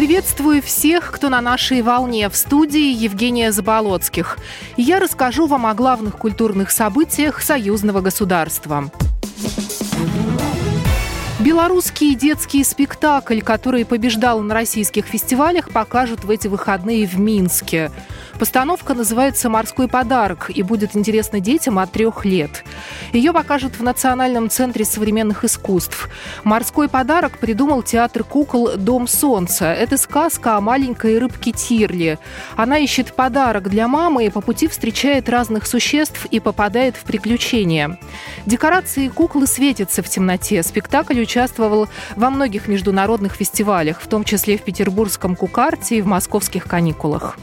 Приветствую всех, кто на нашей волне. В студии Евгения Заболоцких. Я расскажу вам о главных культурных событиях союзного государства. Белорусский детский спектакль, который побеждал на российских фестивалях, покажут в эти выходные в Минске. Постановка называется «Морской подарок» и будет интересна детям от трех лет. Ее покажут в Национальном центре современных искусств. «Морской подарок» придумал театр кукол «Дом солнца». Это сказка о маленькой рыбке Тирли. Она ищет подарок для мамы и по пути встречает разных существ и попадает в приключения. Декорации куклы светятся в темноте. Спектакль участвовал во многих международных фестивалях, в том числе в петербургском Кукарте и в московских каникулах.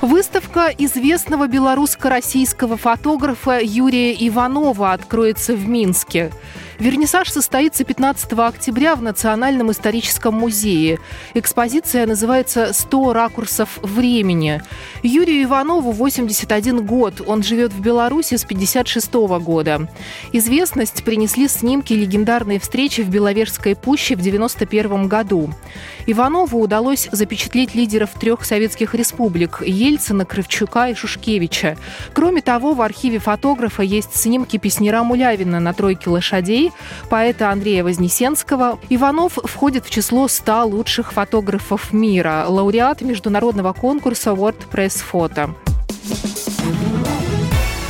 Выставка известного белорусско-российского фотографа Юрия Иванова откроется в Минске. Вернисаж состоится 15 октября в Национальном историческом музее. Экспозиция называется «100 ракурсов времени». Юрию Иванову 81 год. Он живет в Беларуси с 56 года. Известность принесли снимки легендарной встречи в Беловежской пуще в 91 году. Иванову удалось запечатлеть лидеров трех советских республик – Ельцина, Кравчука и Шушкевича. Кроме того, в архиве фотографа есть снимки песнера Мулявина на тройке лошадей, поэта Андрея Вознесенского. Иванов входит в число 100 лучших фотографов мира, лауреат международного конкурса WordPress Photo.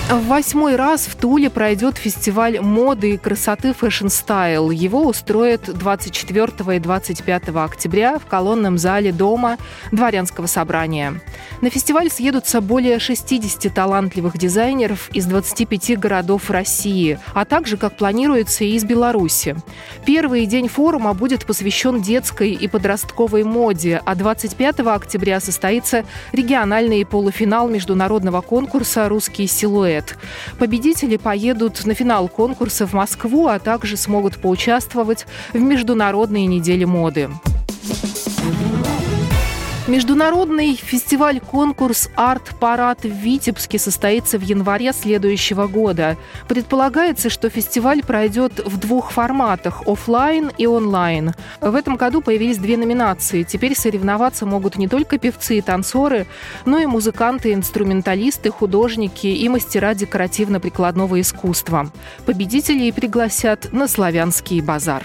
В восьмой раз в Туле пройдет фестиваль моды и красоты Fashion Style. Его устроят 24 и 25 октября в колонном зале Дома Дворянского собрания. На фестиваль съедутся более 60 талантливых дизайнеров из 25 городов России, а также, как планируется, и из Беларуси. Первый день форума будет посвящен детской и подростковой моде, а 25 октября состоится региональный полуфинал международного конкурса «Русский силуэт» лет. Победители поедут на финал конкурса в Москву, а также смогут поучаствовать в Международной неделе моды. Международный фестиваль-конкурс «Арт-парад» в Витебске состоится в январе следующего года. Предполагается, что фестиваль пройдет в двух форматах – офлайн и онлайн. В этом году появились две номинации. Теперь соревноваться могут не только певцы и танцоры, но и музыканты, инструменталисты, художники и мастера декоративно-прикладного искусства. Победителей пригласят на славянский базар.